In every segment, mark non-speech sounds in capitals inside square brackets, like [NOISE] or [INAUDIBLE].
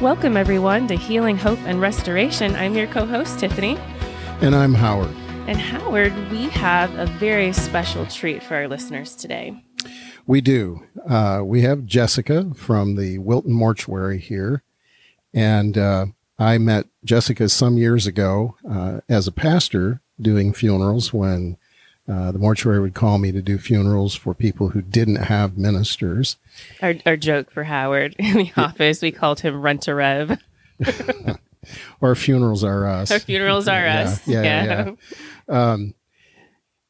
Welcome, everyone, to Healing, Hope, and Restoration. I'm your co host, Tiffany. And I'm Howard. And Howard, we have a very special treat for our listeners today. We do. Uh, we have Jessica from the Wilton Mortuary here. And uh, I met Jessica some years ago uh, as a pastor doing funerals when uh, the mortuary would call me to do funerals for people who didn't have ministers. Our, our joke for Howard in the office, we called him Rent a Rev. [LAUGHS] or funerals are us. Our funerals are yeah, us. Yeah, yeah. yeah. Um,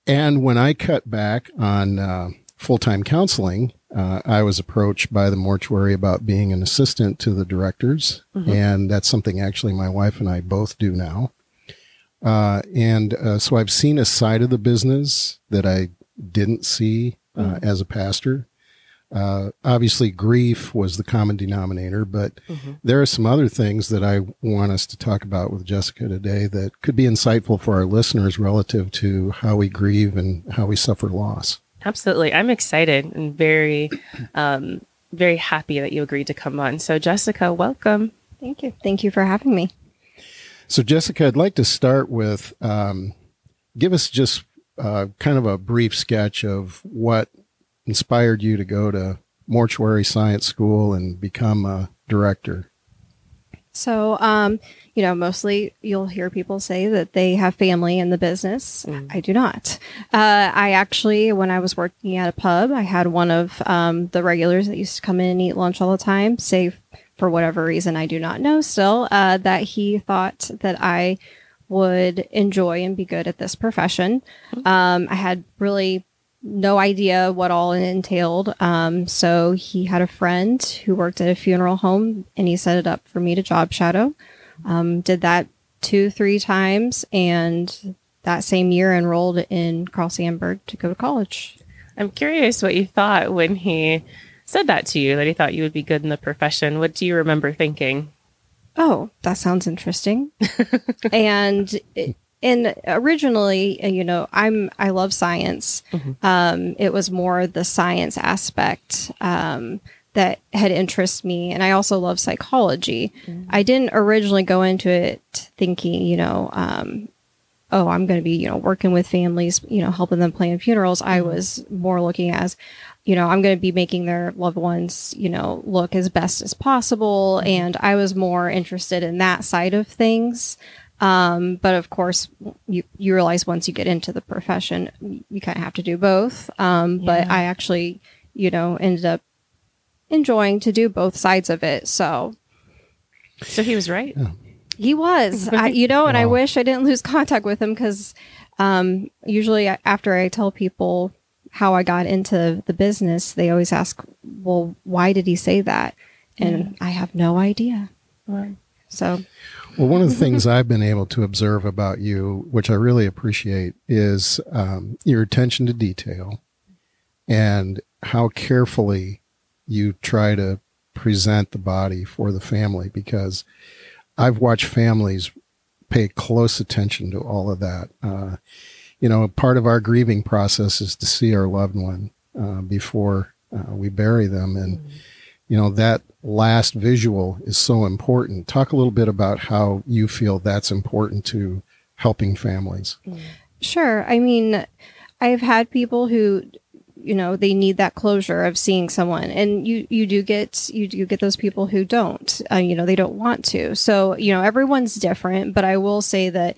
and when I cut back on uh, full time counseling, uh, I was approached by the mortuary about being an assistant to the directors. Mm-hmm. And that's something actually my wife and I both do now. Uh, and uh, so I've seen a side of the business that I didn't see uh, mm-hmm. as a pastor. Uh, obviously, grief was the common denominator, but mm-hmm. there are some other things that I want us to talk about with Jessica today that could be insightful for our listeners relative to how we grieve and how we suffer loss. Absolutely. I'm excited and very, um, very happy that you agreed to come on. So, Jessica, welcome. Thank you. Thank you for having me. So, Jessica, I'd like to start with um, give us just uh, kind of a brief sketch of what inspired you to go to mortuary science school and become a director. So, um, you know, mostly you'll hear people say that they have family in the business. Mm. I do not. Uh, I actually, when I was working at a pub, I had one of um, the regulars that used to come in and eat lunch all the time say for whatever reason I do not know still, uh, that he thought that I would enjoy and be good at this profession. Mm-hmm. Um, I had really no idea what all it entailed. Um, so he had a friend who worked at a funeral home and he set it up for me to job shadow. Um, did that two, three times and that same year enrolled in Carl Sandburg to go to college. I'm curious what you thought when he said that to you, that he thought you would be good in the profession, what do you remember thinking? Oh, that sounds interesting. [LAUGHS] and and originally, uh, you know, I'm I love science. Mm-hmm. Um, it was more the science aspect um, that had interest me, and I also love psychology. Mm-hmm. I didn't originally go into it thinking, you know, um, oh, I'm going to be, you know, working with families, you know, helping them plan funerals. Mm-hmm. I was more looking as, you know, I'm going to be making their loved ones, you know, look as best as possible. Mm-hmm. And I was more interested in that side of things. Um, but of course, you, you realize once you get into the profession, you kind of have to do both. Um, yeah. but I actually, you know, ended up enjoying to do both sides of it. So, so he was right. Yeah. He was, I, you know, and wow. I wish I didn't lose [LAUGHS] contact with him because, um, usually after I tell people how I got into the business, they always ask, well, why did he say that? And I have no idea. Right. So, well, one of the things I've been able to observe about you, which I really appreciate, is um, your attention to detail and how carefully you try to present the body for the family because I've watched families pay close attention to all of that. Uh, you know, part of our grieving process is to see our loved one uh, before uh, we bury them. And, mm-hmm. You know, that last visual is so important. Talk a little bit about how you feel that's important to helping families. Sure. I mean, I've had people who you know they need that closure of seeing someone and you you do get you do get those people who don't uh, you know they don't want to so you know everyone's different but i will say that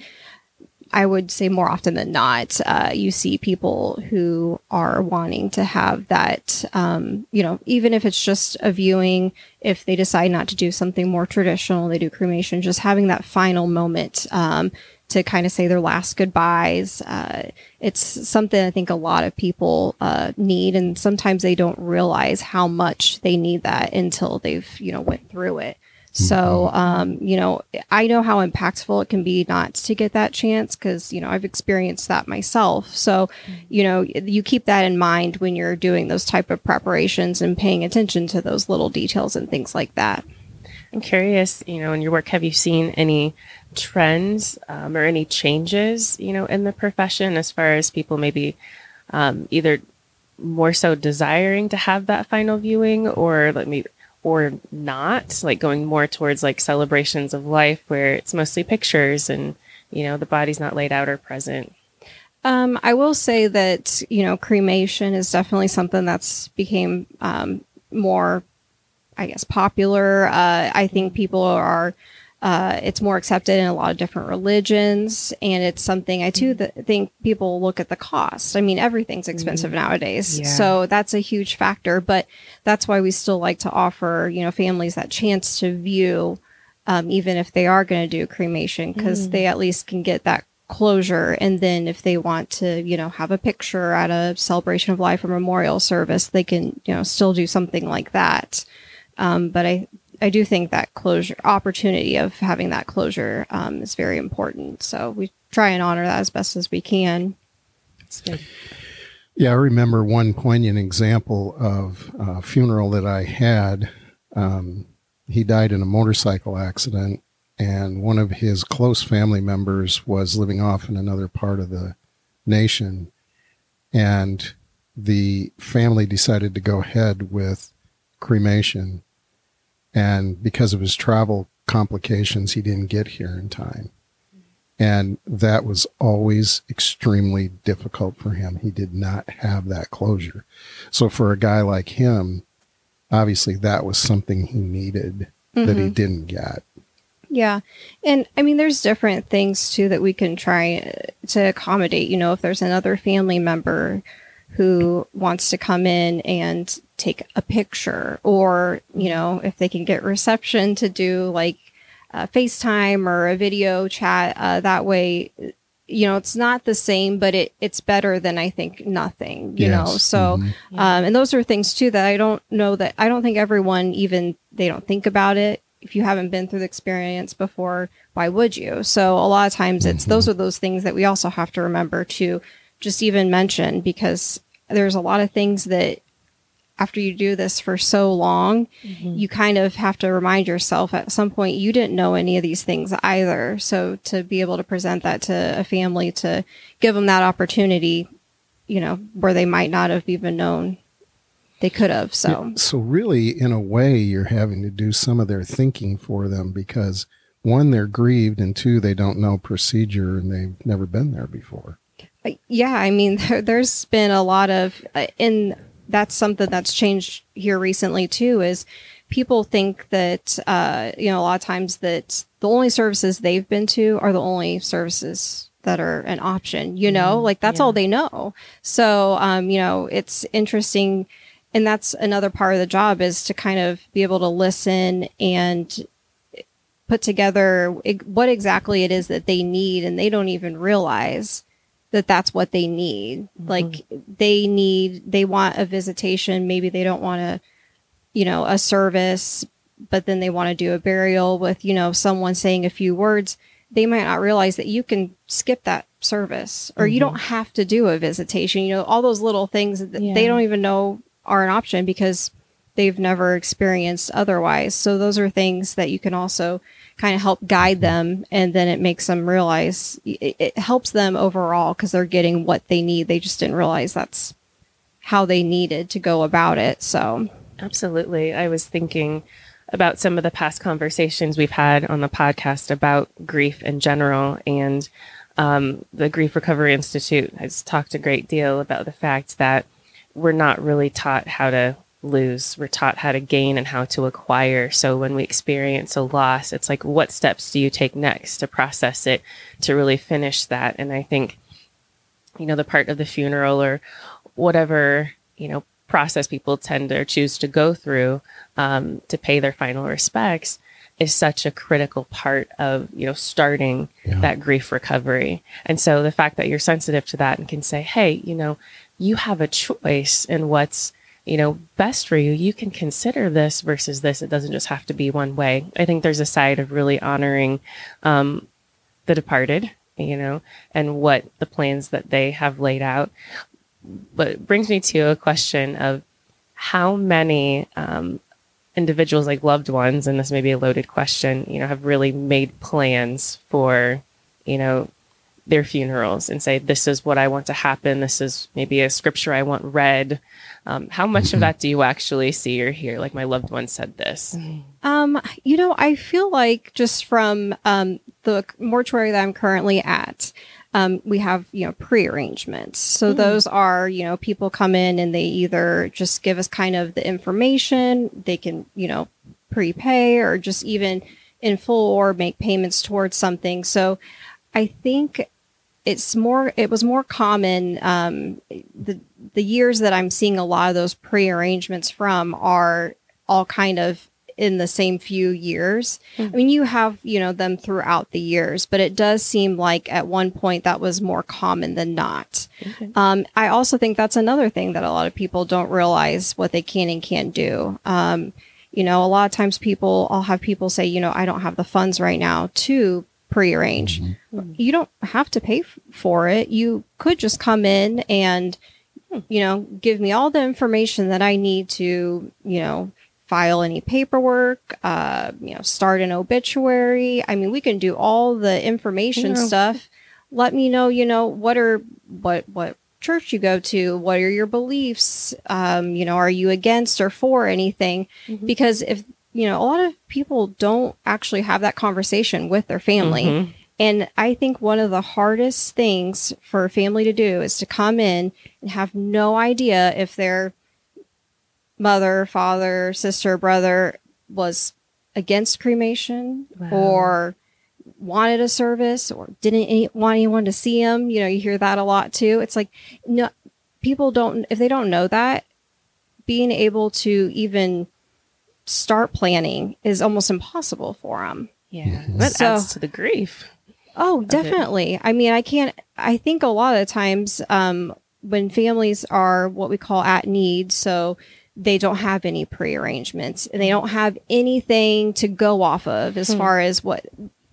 I would say more often than not, uh, you see people who are wanting to have that, um, you know, even if it's just a viewing, if they decide not to do something more traditional, they do cremation, just having that final moment um, to kind of say their last goodbyes. Uh, it's something I think a lot of people uh, need, and sometimes they don't realize how much they need that until they've, you know, went through it. So, mm-hmm. um, you know, I know how impactful it can be not to get that chance because, you know, I've experienced that myself. So, mm-hmm. you know, you keep that in mind when you're doing those type of preparations and paying attention to those little details and things like that. I'm curious, you know, in your work, have you seen any trends um, or any changes, you know, in the profession as far as people maybe um, either more so desiring to have that final viewing or let me or not, like going more towards like celebrations of life where it's mostly pictures and, you know, the body's not laid out or present? Um, I will say that, you know, cremation is definitely something that's became um, more, I guess, popular. Uh, I think people are uh, it's more accepted in a lot of different religions, and it's something I too th- think people look at the cost. I mean, everything's expensive mm-hmm. nowadays, yeah. so that's a huge factor. But that's why we still like to offer, you know, families that chance to view, um, even if they are going to do cremation, because mm. they at least can get that closure. And then if they want to, you know, have a picture at a celebration of life or memorial service, they can, you know, still do something like that. Um, but I I do think that closure opportunity of having that closure um, is very important. So we try and honor that as best as we can. Yeah, I remember one poignant example of a funeral that I had. Um, he died in a motorcycle accident, and one of his close family members was living off in another part of the nation. And the family decided to go ahead with cremation and because of his travel complications, he didn't get here in time. And that was always extremely difficult for him. He did not have that closure. So for a guy like him, obviously that was something he needed mm-hmm. that he mm-hmm. didn't get. Yeah. And I mean, there's different things too that we can try to accommodate. You know, if there's another family member who wants to come in and take a picture or you know if they can get reception to do like uh, facetime or a video chat uh, that way you know it's not the same but it it's better than i think nothing you yes. know so mm-hmm. um, and those are things too that i don't know that i don't think everyone even they don't think about it if you haven't been through the experience before why would you so a lot of times it's mm-hmm. those are those things that we also have to remember to just even mention because there's a lot of things that after you do this for so long, mm-hmm. you kind of have to remind yourself at some point you didn't know any of these things either. So to be able to present that to a family to give them that opportunity, you know, where they might not have even known they could have. So, yeah, so really, in a way, you're having to do some of their thinking for them because one, they're grieved, and two, they don't know procedure and they've never been there before. Uh, yeah, I mean, [LAUGHS] there, has been a lot of uh, in that's something that's changed here recently too is people think that uh, you know a lot of times that the only services they've been to are the only services that are an option you know? Mm, like that's yeah. all they know. So um, you know it's interesting and that's another part of the job is to kind of be able to listen and put together what exactly it is that they need and they don't even realize that that's what they need. Mm-hmm. Like they need, they want a visitation. Maybe they don't want a, you know, a service, but then they want to do a burial with, you know, someone saying a few words. They might not realize that you can skip that service or mm-hmm. you don't have to do a visitation. You know, all those little things that yeah. they don't even know are an option because they've never experienced otherwise. So those are things that you can also kind of help guide them and then it makes them realize it, it helps them overall because they're getting what they need. They just didn't realize that's how they needed to go about it so. Absolutely. I was thinking about some of the past conversations we've had on the podcast about grief in general and um, the grief recovery institute has talked a great deal about the fact that we're not really taught how to lose. We're taught how to gain and how to acquire. So when we experience a loss, it's like, what steps do you take next to process it, to really finish that? And I think, you know, the part of the funeral or whatever, you know, process people tend to choose to go through um, to pay their final respects is such a critical part of you know starting yeah. that grief recovery and so the fact that you're sensitive to that and can say hey you know you have a choice in what's you know, best for you, you can consider this versus this. It doesn't just have to be one way. I think there's a side of really honoring um, the departed, you know, and what the plans that they have laid out. But brings me to a question of how many um, individuals, like loved ones, and this may be a loaded question, you know, have really made plans for, you know, their funerals and say, "This is what I want to happen. This is maybe a scripture I want read." Um, how much Mm-hmm. of that do you actually see or hear? Like my loved one said this. Um, you know, I feel like just from um, the mortuary that I'm currently at, um, we have you know pre-arrangements. So those are you know people come in and they either just give us kind of the information, they can you know prepay or just even in full or make payments towards something. So I think it's more it was more common um the the years that i'm seeing a lot of those pre-arrangements from are all kind of in the same few years. I mean you have you know them throughout the years but it does seem like at one point that was more common than not. Um, i also think that's another thing that a lot of people don't realize what they can and can't do. Um, you know a lot of times people i'll have people say you know i don't have the funds right now to prearrange you don't have to pay f- for it. You could just come in and, you know, give me all the information that I need to, you know, file any paperwork, uh, you know, start an obituary. I mean, we can do all the information Yeah. stuff. Let me know, you know, what are what what church you go to, what are your beliefs? Um, you know, are you against or for anything? Because if you know, a lot of people don't actually have that conversation with their family. Mhm. And I think one of the hardest things for a family to do is to come in and have no idea if their mother, father, sister, brother was against cremation Wow. or wanted a service or didn't any, want anyone to see them. You know, you hear that a lot too. It's like, no, people don't, if they don't know that, being able to even start planning is almost impossible for them. Yeah, that So- adds to the grief. Oh, definitely. I mean, I can't, I think a lot of times um, when families are what we call at need, so they don't have any prearrangements and they don't have anything to go off of as far as what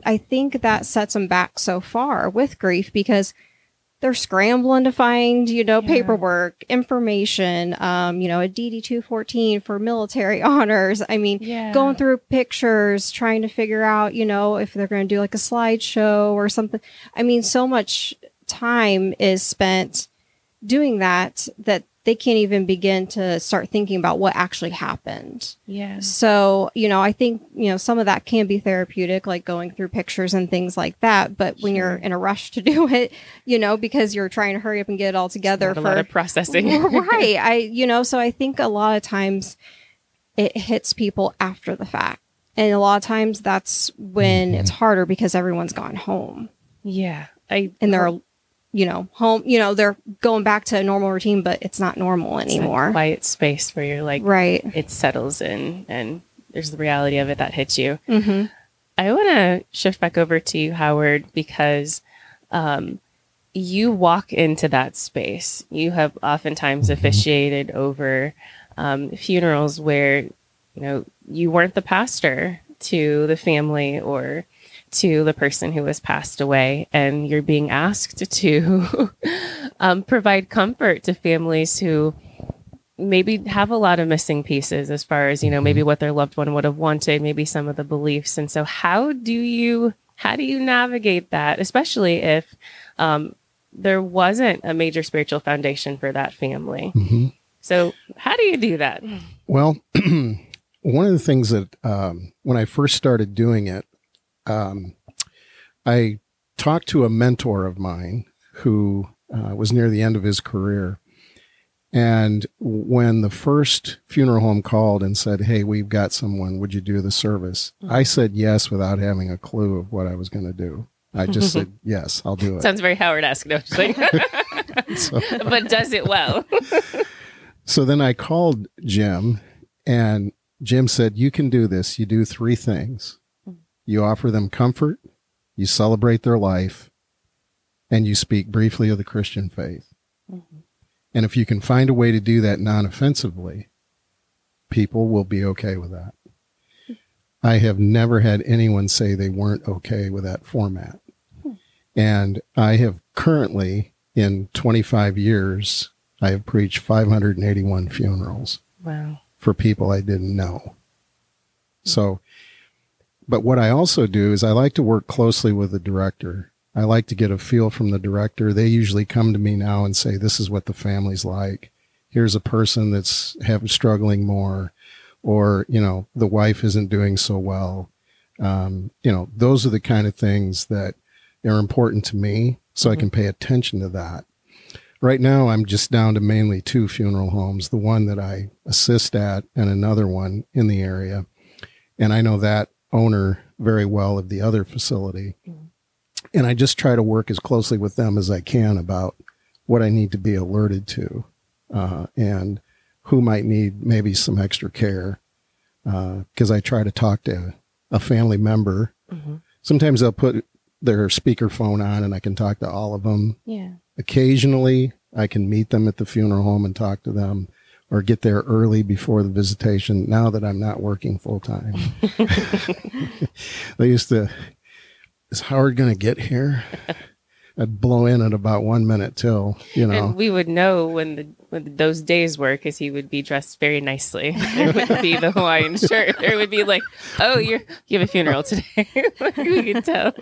I think that sets them back so far with grief because they're scrambling to find, you know, Yeah. paperwork, information, um, you know, a DD 214 for military [LAUGHS] honors. I mean, Yeah. going through pictures, trying to figure out, you know, if they're going to do like a slideshow or something. I mean, so much time is spent doing that that they can't even begin to start thinking about what actually happened. Yeah. So, you know, I think, you know, some of that can be therapeutic, like going through pictures and things like that. But when you're in a rush to [LAUGHS] do it, you know, because you're trying to hurry up and get it all together Not a for lot of processing. [LAUGHS] right. [LAUGHS] I, you know, so I think a lot of times it hits people after the fact. And a lot of times that's when it's mm-hmm. harder because everyone's gone home yeah. I and they're, you know, home, you know, they're going back to a normal routine, but it's not normal anymore. quiet space where you're like, Right. it settles in and there's the reality of it that hits you. hmm I want to shift back over to you, Howard, because um, you walk into that space. You have oftentimes officiated over um, funerals where, you know, you weren't the pastor to the family or to the person who has passed away, and you're being asked to [LAUGHS] um, provide comfort to families who maybe have a lot of missing pieces as far as you know maybe what their loved one would have wanted maybe some of the beliefs. And so how do you how do you navigate that especially if um, there wasn't a major spiritual foundation for that family? Mhm. so how do you do that? Well, [CLEARS THROAT] one of the things that um, when I first started doing it, um, I talked to a mentor of mine who uh, was near the end of his career. And when the first funeral home called and said, Hey, we've got someone, would you do the service? I said yes without having a clue of what I was going to do. I just said, [LAUGHS] Yes, I'll do it. sounds very howard-esque no just like So- but does it well [LAUGHS] So then I called Jim, and Jim said, You can do this. You do three things you offer them comfort, you celebrate their life, and you speak briefly of the Christian faith. Mm-hmm. And if you can find a way to do that non offensively, people will be okay with that. I have never had anyone say they weren't okay with that format. Hmm. And I have currently, in 25 years, I have preached 581 funerals wow for people I didn't know. So, but what I also do is I like to work closely with the director. I like to get a feel from the director. They usually come to me now and say, "This is what the family's like. Here's a person that's having struggling more, or you know, the wife isn't doing so well." Um, you know, those are the kind of things that are important to me, so I can pay attention to that. Right now, I'm just down to mainly two funeral homes: the one that I assist at, and another one in the area. And I know that owner very well of the other facility and I just try to work as closely with them as I can about what I need to be alerted to, uh, and who might need maybe some extra care. Because I try to talk to a family member. Sometimes they'll put their speakerphone on, and I can talk to all of them. Yeah. Occasionally, I can meet them at the funeral home and talk to them, or get there early before the visitation. Now that I'm not working full time, [LAUGHS] they used to is Howard going to get here? I'd blow in at about one minute till, you know. And we would know when the when those days were because he would be dressed very nicely. There would be the Hawaiian [LAUGHS] shirt. There would be like, oh, you're you have a funeral today. [LAUGHS] we could tell.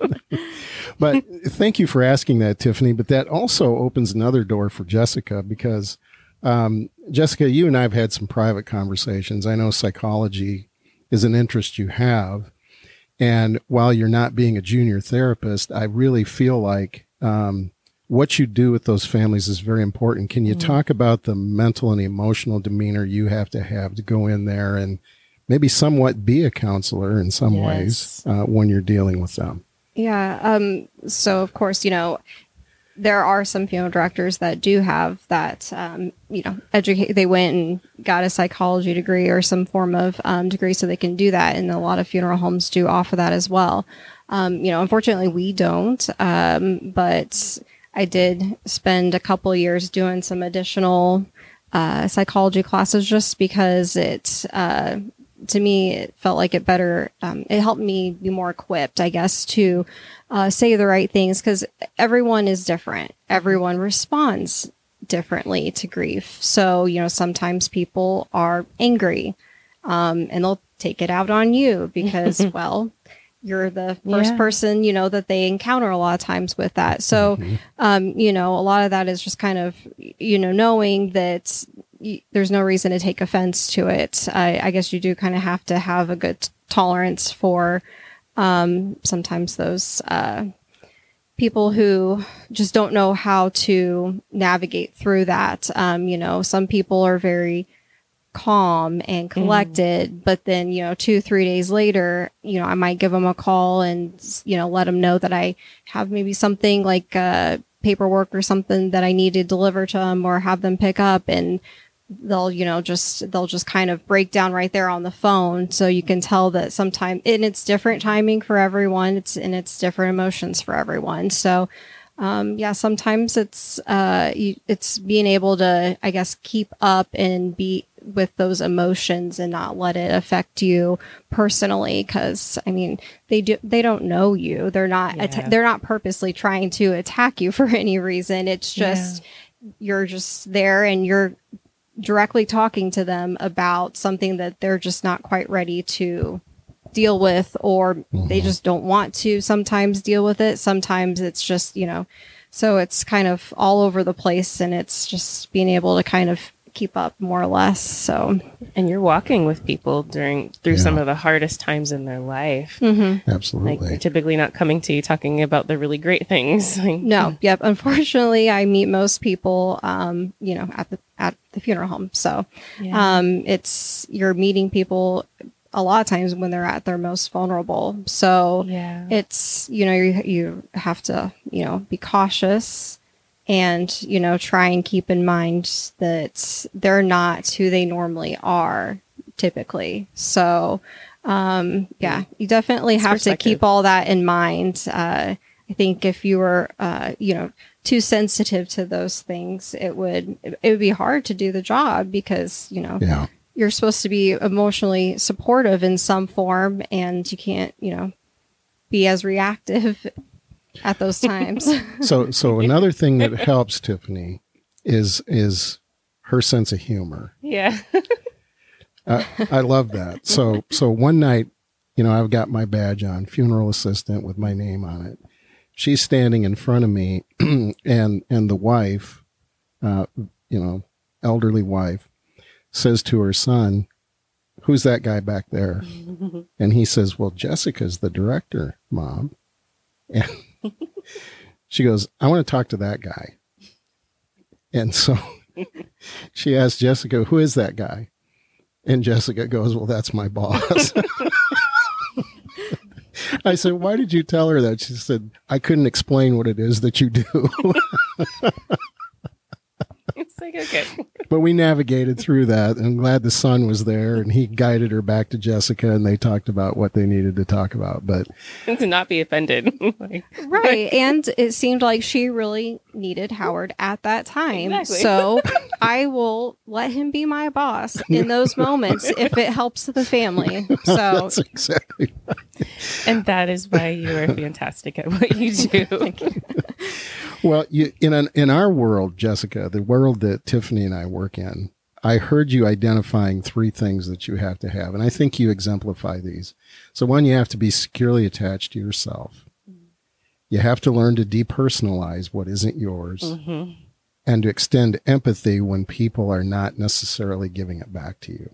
but thank you for asking that, Tiffany. But that also opens another door for Jessica because, um, Jessica, you and I have had some private conversations. I know psychology is an interest you have. And while you're not being a junior therapist, I really feel like um, what you do with those families is very important. Can you talk about the mental and emotional demeanor you have to have to go in there and maybe somewhat be a counselor in some ways uh, when you're dealing with them? Yeah. Um, so of course, you know, there are some funeral directors that do have that, um, you know, educate, they went and got a psychology degree or some form of um, degree so they can do that. And a lot of funeral homes do offer that as well. Um, you know, unfortunately we don't. Um, but I did spend a couple years doing some additional, uh, psychology classes just because it, uh, to me, it felt like it better. Um, it helped me be more equipped, I guess, to uh, say the right things because everyone is different. Everyone responds differently to grief. So, you know, sometimes people are angry um, and they'll take it out on you [LAUGHS] because, well, you're the first Yeah. person, you know, that they encounter a lot of times with that. So, um, you know, a lot of that is just kind of, you know, knowing that y- there's no reason to take offense to it. I, I guess you do kind of have to have a good tolerance for um, sometimes those uh, people who just don't know how to navigate through that. Um, you know, some people are very calm and collected, but then, you know, two, three days later, you know, I might give them a call and, you know, let them know that I have maybe something like, uh, paperwork or something that I need to deliver to them or have them pick up and they'll, you know, just, they'll just kind of break down right there on the phone. So you can tell that sometimes and it's different timing for everyone. It's, and it's different emotions for everyone. So, um, yeah, sometimes it's, uh, you, it's being able to, I guess, keep up and be with those emotions and not let it affect you personally. Cause I mean, they do, they don't know you. They're not, atta- they're not purposely trying to attack you [LAUGHS] for any reason. It's just, you're just there and you're directly talking to them about something that they're just not quite ready to deal with or they just don't want to sometimes deal with it sometimes it's just you know so it's kind of all over the place and it's just being able to kind of keep up more or less so And you're walking with people during through Yeah. some of the hardest times in their life. Mm-hmm. Like Absolutely. they're typically not coming to you talking about the really great things. [LAUGHS] No yep unfortunately i meet most people um you know at the at the funeral home. So Yeah. um it's you're meeting people a lot of times when they're at their most vulnerable. So yeah. it's you know you you have to you know be cautious and you know try and keep in mind that they're not who they normally are typically. So um yeah you definitely It's have to keep all that in mind. Uh i think if you were uh you know too sensitive to those things it would it would be hard to do the job because you know yeah. you're supposed to be emotionally supportive in some form and you can't you know be as reactive [LAUGHS] at those times [LAUGHS] So, so another thing that helps Tiffany is is her sense of humor. yeah. [LAUGHS] Uh, I love that. So, so one night, you know, I've got my badge on, funeral assistant with my name on it, she's standing in front of me, [CLEARS THROAT] and and the wife, uh, you know, elderly wife, says to her son, "Who's that guy back there?" [LAUGHS] and he says, "Well, Jessica's the director, mom." And [LAUGHS] she goes, "I want to talk to that guy." And so [LAUGHS] she asks Jessica, "Who is that guy?" And Jessica goes, Well, that's my boss. I said, Why did you tell her that? She said, I couldn't explain what it is that you do. [LAUGHS] it's like, okay. [LAUGHS] but we navigated through that. I'm glad the son was there and he guided her back to Jessica and they talked about what they needed to talk about. But to not be offended. [LAUGHS] like, right. [LAUGHS] and it seemed like she really needed Howard at that time. Exactly. So I will let him be my boss in those moments if it helps the family. So that's exactly right. And that is why you are fantastic at what you do. Well, you, in an, in our world, Jessica, the world that Tiffany and I work in, I heard you identifying three things that you have to have, and I think you exemplify these. So, one, you have to be securely attached to yourself. You have to learn to depersonalize what isn't yours mm-hmm. and to extend empathy when people are not necessarily giving it back to you.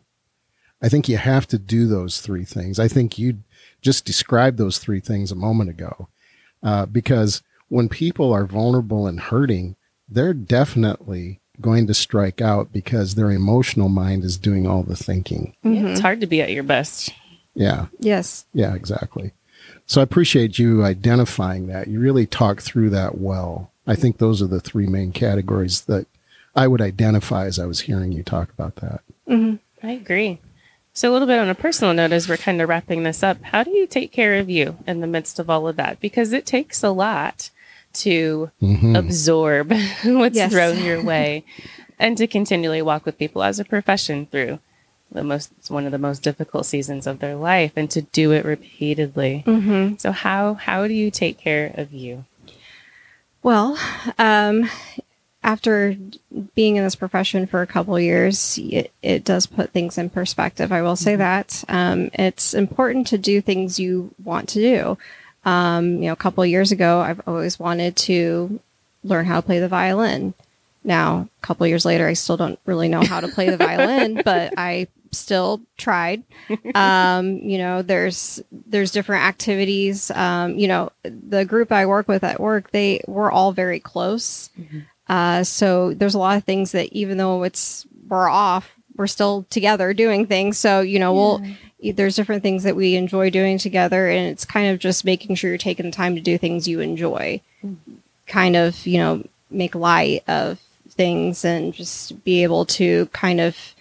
I think you have to do those three things. I think you just described those three things a moment ago uh, because when people are vulnerable and hurting, they're definitely going to strike out because their emotional mind is doing all the thinking. Mm-hmm. It's hard to be at your best. Yeah. Yes. Yeah, exactly. So I appreciate you identifying that. You really talk through that well. I think those are the three main categories that I would identify as I was hearing you talk about that. Mm-hmm. I agree. So, a little bit on a personal note as we're kind of wrapping this up, how do you take care of you in the midst of all of that? Because it takes a lot to mm-hmm. absorb [LAUGHS] what's yes. thrown your way and to continually walk with people as a profession through the most one of the most difficult seasons of their life and to do it repeatedly mm-hmm. so how how do you take care of you well um, after being in this profession for a couple years it, it does put things in perspective i will say mm-hmm. that um, it's important to do things you want to do um, you know, a couple years ago, I've always wanted to learn how to play the violin. Now, a couple years later, I still don't really know how to play the violin, [LAUGHS] but I still tried. Um, you know, there's there's different activities. Um, you know, the group I work with at work, they we're all very close. Mm-hmm. Uh, so there's a lot of things that even though it's we're off, we're still together doing things. So you know, yeah. we'll there's different things that we enjoy doing together and it's kind of just making sure you're taking the time to do things you enjoy mm-hmm. kind of you know make light of things and just be able to kind of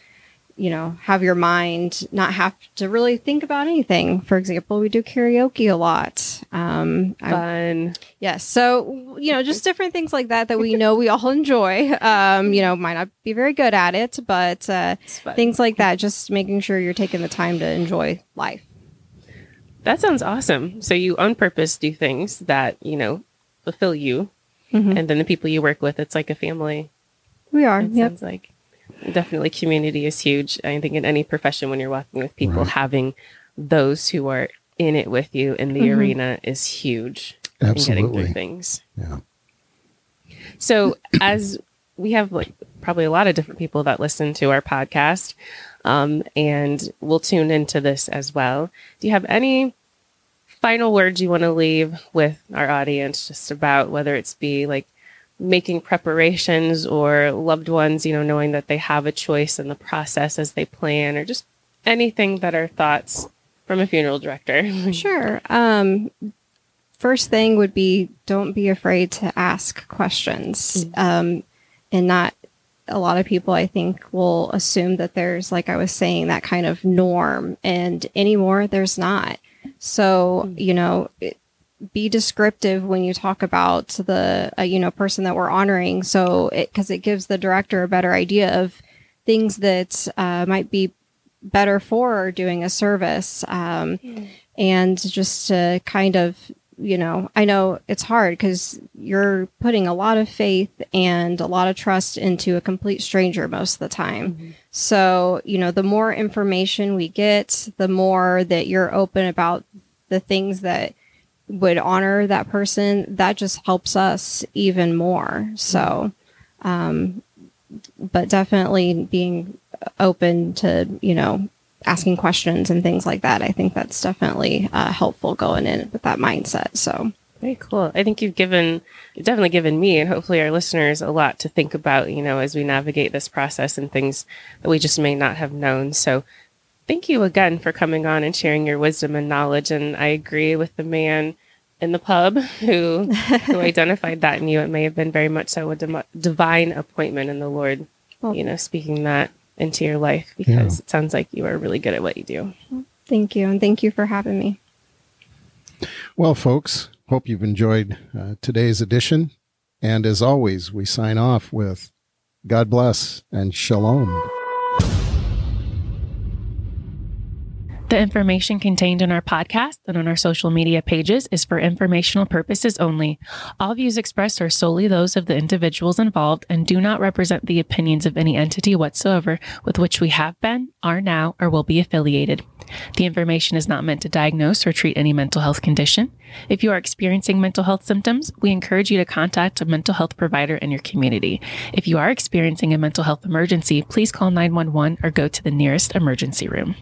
you know, have your mind not have to really think about anything. For example, we do karaoke a lot. Um, Fun. Yes. So, you know, just different things like that that we know we all enjoy. Um, you know, might not be very good at it, but uh, things like that, just making sure you're taking the time to enjoy life. That sounds awesome. So you on purpose do things that, you know, fulfill you. Mm-hmm. And then the people you work with, it's like a family. We are. It yep. sounds like definitely community is huge. I think in any profession, when you're working with people, right. having those who are in it with you in the mm-hmm. arena is huge. Absolutely. In getting through things. Yeah. So as we have like probably a lot of different people that listen to our podcast, um, and we'll tune into this as well. Do you have any final words you want to leave with our audience just about whether it's be like making preparations or loved ones, you know, knowing that they have a choice in the process as they plan or just anything that are thoughts from a funeral director? [LAUGHS] sure. Um, first thing would be don't be afraid to ask questions mm-hmm. um, and not a lot of people i think will assume that there's like i was saying that kind of norm and anymore there's not so mm. you know it, be descriptive when you talk about the uh, you know person that we're honoring so it because it gives the director a better idea of things that uh, might be better for doing a service um, mm. and just to kind of you know i know it's hard because you're putting a lot of faith and a lot of trust into a complete stranger most of the time mm-hmm. so you know the more information we get the more that you're open about the things that would honor that person, that just helps us even more. So, um, but definitely being open to, you know, asking questions and things like that. I think that's definitely uh, helpful going in with that mindset. So, very cool. I think you've given, definitely given me and hopefully our listeners a lot to think about, you know, as we navigate this process and things that we just may not have known. So thank you again for coming on and sharing your wisdom and knowledge. And I agree with the man in the pub who, who [LAUGHS] identified that in you. It may have been very much so a divine appointment in the Lord, well, you know, speaking that into your life because yeah. it sounds like you are really good at what you do. Thank you. And thank you for having me. Well, folks, Hope you've enjoyed uh, today's edition. And as always, we sign off with God bless and shalom. The information contained in our podcast and on our social media pages is for informational purposes only. All views expressed are solely those of the individuals involved and do not represent the opinions of any entity whatsoever with which we have been, are now, or will be affiliated. The information is not meant to diagnose or treat any mental health condition. If you are experiencing mental health symptoms, we encourage you to contact a mental health provider in your community. If you are experiencing a mental health emergency, please call 911 or go to the nearest emergency room.